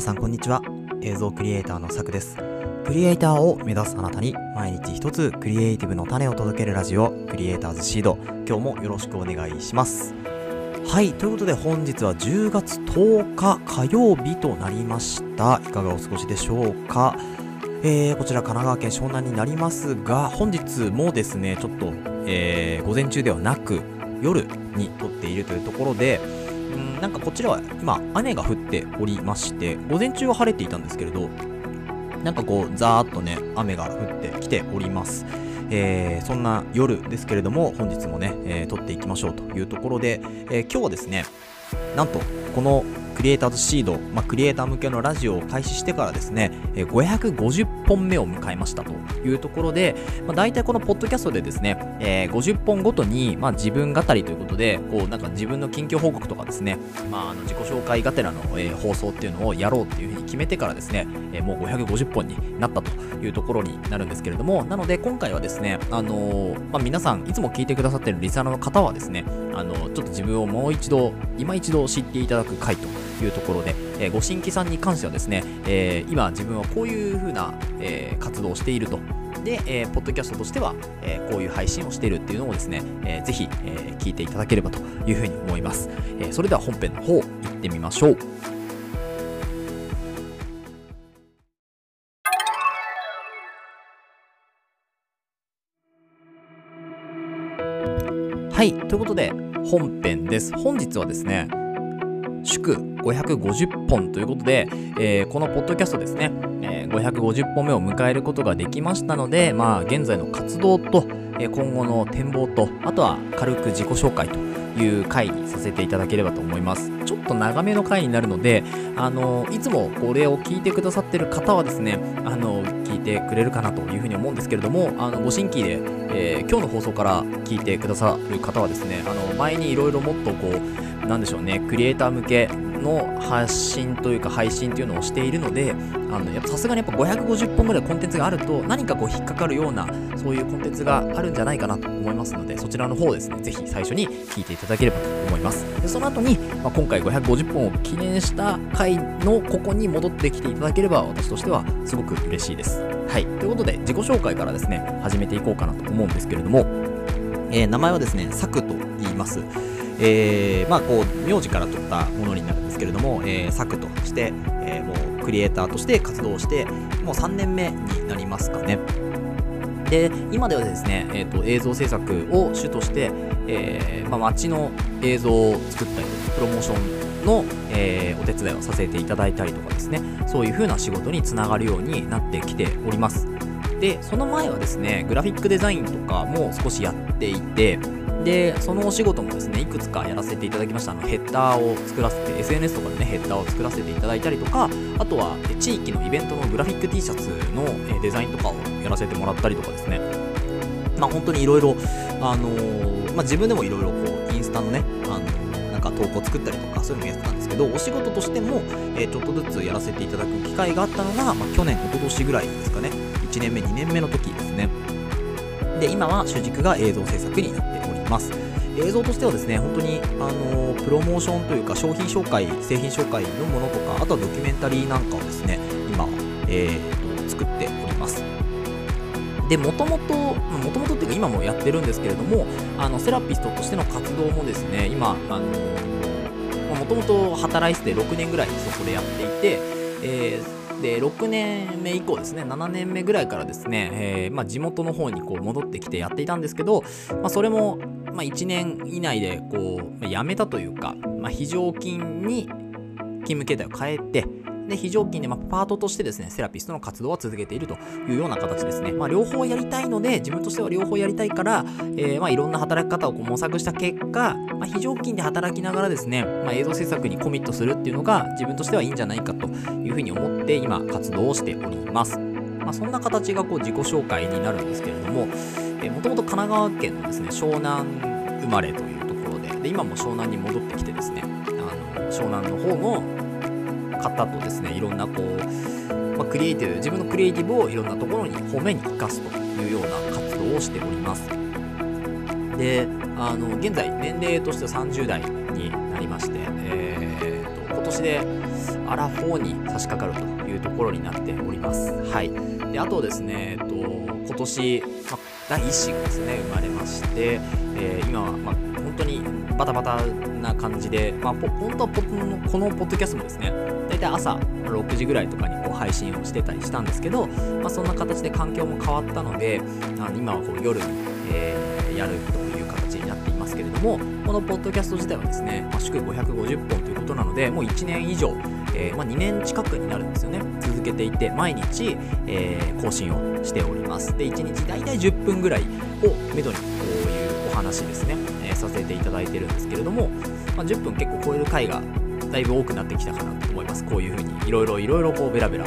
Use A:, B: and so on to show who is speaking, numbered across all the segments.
A: 皆さんこんにちは。映像クリエイターのさくです。クリエイターを目指すあなたに毎日一つクリエイティブの種を届けるラジオクリエイターズシード。今日もよろしくお願いします。はいということで本日は10月10日火曜日となりました。いかがお過ごしでしょうか。えー、こちら神奈川県湘南になりますが本日もですねちょっと、えー、午前中ではなく夜に撮っているというところでうんなんかこちらは今雨が降っておりまして午前中は晴れていたんですけれどなんかこうざーっとね雨が降ってきております。えー、そんな夜ですけれども本日もね、えー、撮っていきましょうというところで、えー、今日はですねなんとこのクリエイターズシード、まあ、クリエイター向けのラジオを開始してからですね、え550本目を迎えましたというところで、まあ、大体このポッドキャストでですね、えー、50本ごとに、まあ、自分語りということで、こうなんか自分の近況報告とかですね、まあ、あの自己紹介がてらの、えー、放送っていうのをやろうっていうふうに決めてからですね、えー、もう550本になったというところになるんですけれども、なので今回はですね、あの、まあ、皆さんいつも聞いてくださってるリサナーの方はですね、あのちょっと自分をもう一度、今一度知っていただく回というところで、えー、ご新規さんに関してはですね、えー、今自分はこういう風な、えー、活動をしていると。で、えー、ポッドキャストとしては、えー、こういう配信をしているっていうのをですね、えー、ぜひ、えー、聞いていただければというふうに思います。えー、それでは本編の方、行ってみましょう。はい、ということで本編です。本日はですね、祝550本ということで、えー、このポッドキャストですね、えー、550本目を迎えることができましたので、まあ、現在の活動と、えー、今後の展望と、あとは軽く自己紹介という回にさせていただければと思います。ちょっと長めの回になるので、あのいつもこれを聞いてくださってる方はですね、あの聞いてくれるかなというふうに思うんですけれども、あのご新規で、え今日の放送から聞いてくださる方はですね、あの前にいろいろもっとこう、なんでしょうね、クリエイター向けの発信というか配信というのをしているので、あのやっぱさすがにやっぱ550本ぐらいコンテンツがあると何かこう引っかかるようなそういうコンテンツがあるんじゃないかなと思いますのでそちらの方ですねぜひ最初に聞いていただければと思います。でその後に、まあ、今回550本を記念した回のここに戻ってきていただければ私としてはすごく嬉しいです。はい。ということで自己紹介からですね始めていこうかなと思うんですけれども、えー、名前はですねサクと言います。えー、まあこう名字から取ったものになるんですけれども、えー、サクとして、えー、もうクリエイターとして活動してもう3年目になりますかね。で今ではですね、えーと、映像制作を主として、えーまあ、街の映像を作ったりプロモーションの、えー、お手伝いをさせていただいたりとかですね。そういう風な仕事につながるようになってきております。でその前はですねグラフィックデザインとかも少しやっていてで、そのお仕事もですね、いくつかやらせていただきました。あのヘッダーを作らせて、SNS とかでね、ヘッダーを作らせていただいたりとか、あとは地域のイベントのグラフィック T シャツのデザインとかをやらせてもらったりとかですね、まあ本当にいろいろ、あのー、まあ自分でもいろいろこう、インスタのね、あの、なんか投稿作ったりとかそういうのもやってたんですけどお仕事としても、えー、ちょっとずつやらせていただく機会があったのが、まあ、去年一昨年ぐらいですかね。1年目2年目の時ですね。で今は主軸が映像制作になっております。映像としてはですね本当にあのプロモーションというか商品紹介製品紹介のものとかあとはドキュメンタリーなんかをですね今、えー、と作っております。でもともともともとっていうか今もやってるんですけれどもあのセラピストとしての活動もですね今あのもともと働いてて6年ぐらいそこでやっていて、えーで6年目以降ですね7年目ぐらいからですね、えー、まあ、地元の方にこう戻ってきてやっていたんですけど、まあ、それも、まあ、1年以内でこう、ま辞めたというか、ま非常勤に勤務形態を変えてで、非常勤で、まパートとしてですね、セラピストの活動は続けているというような形ですね。まあ、両方やりたいので、自分としては両方やりたいから、えー、ま、いろんな働き方をこう模索した結果、まあ、非常勤で働きながらですね、ま、映像制作にコミットするっていうのが自分としてはいいんじゃないかというふうに思って今活動をしております。まあ、そんな形がこう自己紹介になるんですけれども、えー、もともと神奈川県のですね、湘南生まれというところで、で今も湘南に戻ってきてですね、あの湘南の方の方とですねいろんなこう、まあ、クリエイティブ自分のクリエイティブをいろんなところに褒めに生かすというような活動をしておりますであの現在年齢として30代になりまして、えーと、今年でアラフォーに差し掛かるというところになっております。はい。で、あとですね、えっと、今年、ま、第1子がですね、生まれまして、えー、今は、まあ、本当にバタバタな感じで、まあ、本当はこのポッドキャストもですね、大体朝6時ぐらいとかにこう配信をしてたりしたんですけど、まあ、そんな形で環境も変わったので、あの今はこう夜に、えー、やるという形になっていますけれども、このポッドキャスト自体はですね、まあ、祝550本ということなので、もう1年以上、えー、まあ、2年近くになるんですよね。続けていて、毎日、えー、更新をしております。で、1日大体10分ぐらいをめどにこういう話ですね、えー、させていただいてるんですけれども、まあ、10分結構超える回がだいぶ多くなってきたかなと思います。こういうふうにいろいろいろいろこうベラベラ、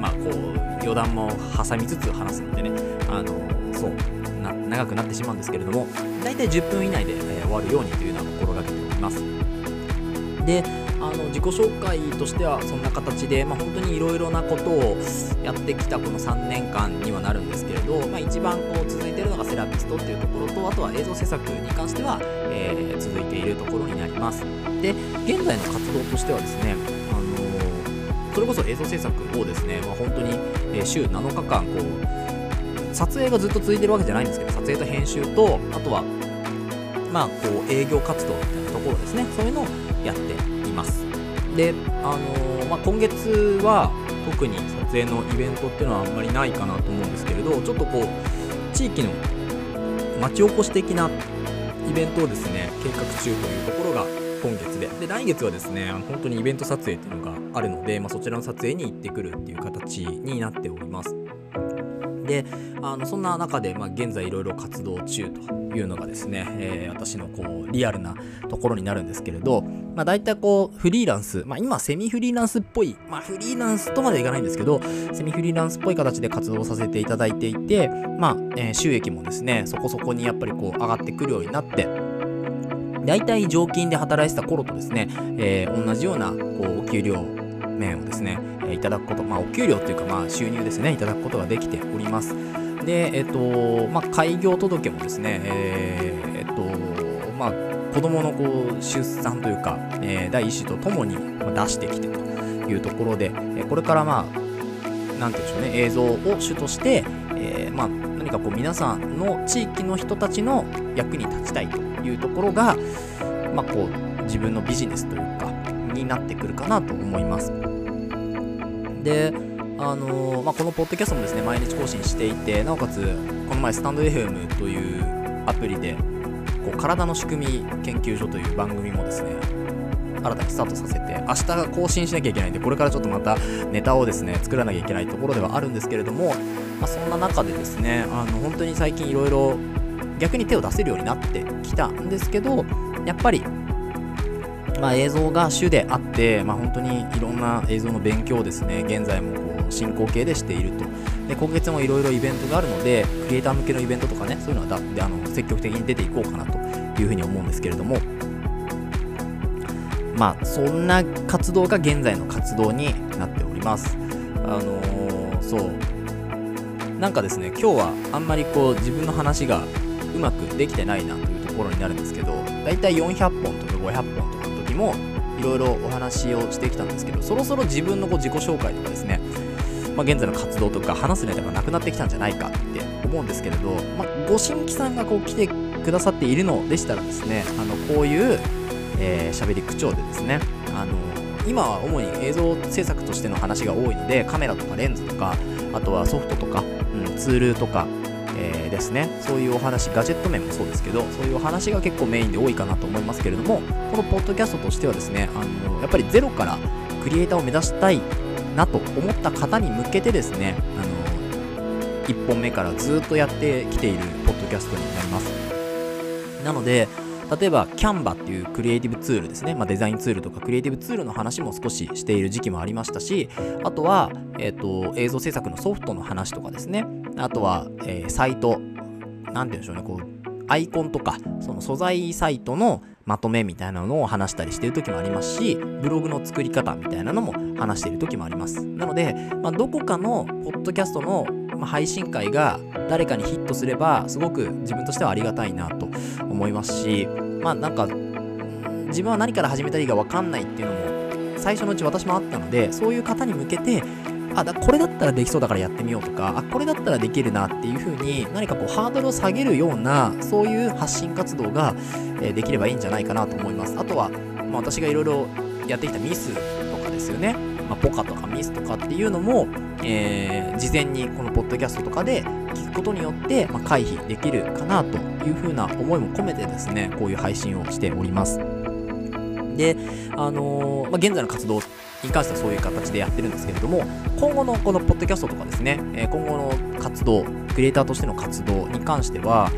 A: まあこう余談も挟みつつ話すのでね、あの、そうな、長くなってしまうんですけれども、大体10分以内で、え、終わるようにというのは心がけております。で、あの自己紹介としてはそんな形で、まあ、本当にいろいろなことをやってきたこの3年間にはなるんですけれど、まあ、一番こう続いているのがセラピストっていうところとあとは映像制作に関しては、えー、続いているところになります。で現在の活動としてはですねあのー、それこそ映像制作をですね、まあ、本当に、え週7日間こう撮影がずっと続いてるわけじゃないんですけど撮影と編集とあとはまあこう営業活動みたいなところですね。そういうのをやってます。で、あのー、まあ、今月は特に撮影のイベントっていうのはあんまりないかなと思うんですけれどちょっとこう地域の町おこし的なイベントをですね計画中というところが今月で。で来月はですね本当にイベント撮影っていうのがあるので、まあ、そちらの撮影に行ってくるっていう形になっております。であのそんな中で、まあ、現在いろいろ活動中というのがですね、えー、私のこうリアルなところになるんですけれど、まあ、大体こうフリーランス、まあ、今セミフリーランスっぽい、まあ、フリーランスとまではいかないんですけどセミフリーランスっぽい形で活動させていただいていて、まあえー、収益もですねそこそこにやっぱりこう上がってくるようになって大体常勤で働いてた頃とですね、えー、同じようなこうお給料面をですね、いただくこと、まあ、お給料というか、まあ、収入ですね、いただくことができております。で、えっと、まあ、開業届もですね、えー、っと、まあ、子供のこう出産というか、えー、第一子とともに出してきてというところで、これからまあ、なんていうんでしょうね、映像を主として、えー、まあ、何かこう皆さんの地域の人たちの役に立ちたいというところが、まあ、こう自分のビジネスというかになってくるかなと思います。で、あのー、まあ、このポッドキャストもですね、毎日更新していて、なおかつ、この前、スタンド FM というアプリで、こう体の仕組み研究所という番組もですね、新たにスタートさせて、明日更新しなきゃいけないんで、これからちょっとまたネタをですね、作らなきゃいけないところではあるんですけれども、まあ、そんな中でですね、あの本当に最近いろいろ逆に手を出せるようになってきたんですけど、やっぱりまあ、映像が主であって、まあ、本当にいろんな映像の勉強をですね現在もこう進行形でしていると。で今月もいろいろイベントがあるのでクリエイター向けのイベントとかねそういうのはだであの積極的に出ていこうかなというふうに思うんですけれども。まあそんな活動が現在の活動になっております。あのー、そう。なんかですね今日はあんまりこう自分の話がうまくできてないなというところになるんですけどだいたい400本とか500本とかもいろいろお話をしてきたんですけどそろそろ自分のこう自己紹介とかですね、まあ、現在の活動とか話すネタがなくなってきたんじゃないかって思うんですけれど、まあ、ご新規さんがこう来てくださっているのでしたらですねあのこういうえー、り口調でですねあの今は主に映像制作としての話が多いのでカメラとかレンズとかあとはソフトとか、うん、ツールとかえー、ですね。そういうお話ガジェット面もそうですけどそういうお話が結構メインで多いかなと思いますけれどもこのポッドキャストとしてはですねあのやっぱりゼロからクリエイターを目指したいなと思った方に向けてですねあの1本目からずっとやってきているポッドキャストになります。なので例えば Canva っていうクリエイティブツールですね、まあ、デザインツールとかクリエイティブツールの話も少ししている時期もありましたしあとは、えーと映像制作のソフトの話とかですね。あとは、えー、サイト、なんて言うんでしょうね、こう、アイコンとか、その素材サイトのまとめみたいなのを話したりしている時もありますし、ブログの作り方みたいなのも話している時もあります。なので、まあ、どこかのポッドキャストの配信会が誰かにヒットすれば、すごく自分としてはありがたいなと思いますし、まあなんか、自分は何から始めたらいいか分かんないっていうのも最初のうち私もあったのでそういう方に向けてあだこれだったらできそうだからやってみようとかあこれだったらできるなっていう風に何かこうハードルを下げるようなそういう発信活動が、え、できればいいんじゃないかなと思います。あとは、まあ、私がいろいろやってきたミスとかですよね、まあ、ポカとかミスとかっていうのも、えー、事前にこのポッドキャストとかで聞くことによって、まあ、回避できるかなという風な思いも込めてですねこういう配信をしておりますで、あのー、まあ、現在の活動に関してはそういう形でやってるんですけれども、今後のこのポッドキャストとかですね、え今後の活動、クリエイターとしての活動に関しては、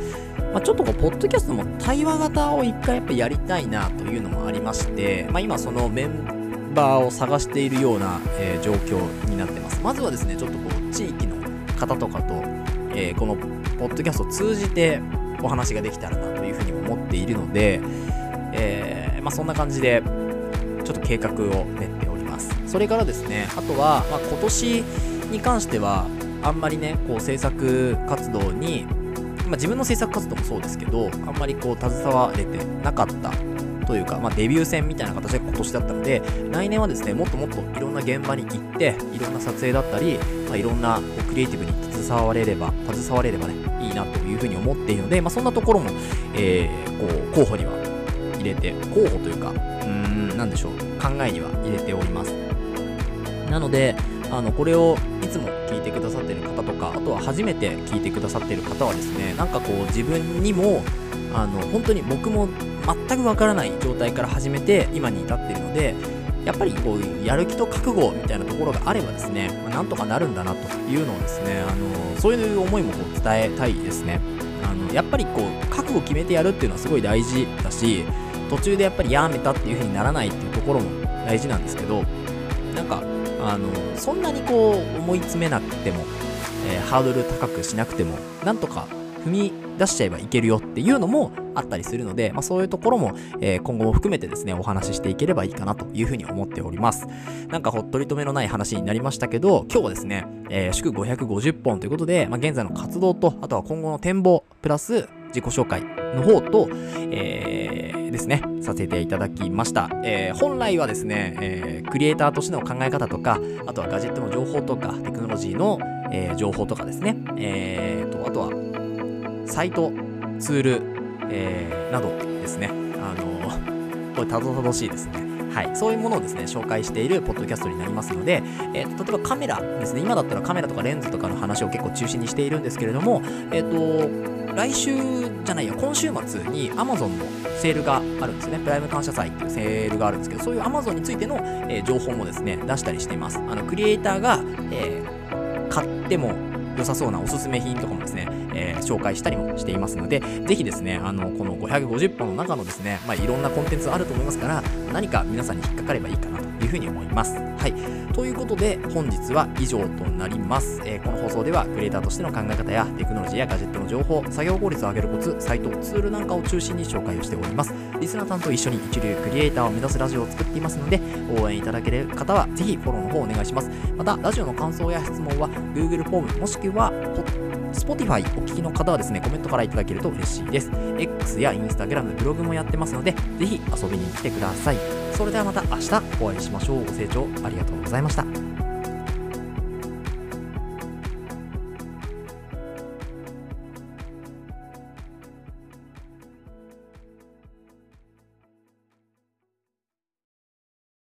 A: まあ、ちょっとこう、ポッドキャストも対話型を一回やっぱやりたいなというのもありまして、まあ、今そのメンバーを探しているような、えー、状況になってます。まずはですね、ちょっとこう、地域の方とかと、えー、このポッドキャストを通じてお話ができたらなというふうに思っているので、えー、まあ、そんな感じで、ちょっと計画を練っております。それからですね、あとは、まあ、今年に関しては、あんまりね、こう制作活動に、まあ、自分の制作活動もそうですけど、あんまりこう携われてなかったというか、まあ、デビュー戦みたいな形で今年だったので、来年はですね、もっともっといろんな現場に行って、いろんな撮影だったり、まあ、いろんなこうクリエイティブに携われれば、携われればね、いいなというふうに思っているので、まあ、そんなところも、えー、こう候補には入れて、候補というか、うん、なんでしょう、考えには入れております。なので、あの、これをいつも聞いてくださってる方とか、あとは初めて聞いてくださってる方はですね、なんかこう自分にも、あの、本当に僕も全くわからない状態から始めて今に至ってるので、やっぱりこうやる気と覚悟みたいなところがあればですね、まあ、なんとかなるんだなというのをですね、あのそういう思いもこう伝えたいですね。あのやっぱりこう覚悟決めてやるっていうのはすごい大事だし、途中でやっぱりやめたっていう風にならないっていうところも大事なんですけど、なんか、あの、そんなにこう思い詰めなくても、えー、ハードル高くしなくても、なんとか踏み出しちゃえばいけるよっていうのもあったりするので、まあ、そういうところも、えー、今後も含めてですね、お話ししていければいいかなというふうに思っております。なんかほっとりとめのない話になりましたけど、今日はですね、えー、祝550本ということで、まあ、現在の活動と、あとは今後の展望、プラス自己紹介の方と、えー、ですね、させていただきました。えー、本来はですね、えー、クリエイターとしての考え方とか、あとはガジェットの情報とか、テクノロジーの、えー、情報とかですね、えーと、あとは、サイト、ツール、えー、などですね、あのー、これたどたどしいですね。はい、そういうものをですね、紹介しているポッドキャストになりますので、えー、例えばカメラですね、今だったらカメラとかレンズとかの話を結構中心にしているんですけれども、えっ、ー、と、来週じゃないよ、今週末に Amazon のセールがあるんですよね。プライム感謝祭っていうセールがあるんですけど、そういう Amazon についての、えー、情報もですね、出したりしています。あの、クリエイターが、えー、買っても良さそうなおすすめ品とかもですね、ー、紹介したりもしていますので、ぜひですね、あの、この550本の中のですね、まあ、いろんなコンテンツあると思いますから、何か皆さんに引っかかればいいかなと。いうふうに思います。はい。ということで、本日は以上となります。えー、この放送では、クリエイターとしての考え方やテクノロジーやガジェットの情報、作業効率を上げるコツ、サイト、ツールなんかを中心に紹介をしております。リスナーさんと一緒に一流クリエイターを目指すラジオを作っていますので、応援いただける方は、ぜひフォローの方お願いします。また、ラジオの感想や質問は、Google フォームもしくは、Spotify お聞きの方はですね、コメントからいただけると嬉しいです。X や Instagram、ブログもやってますので、ぜひ遊びに来てください。それではまた明日お会いしましょう。ご清聴ありがとうございました。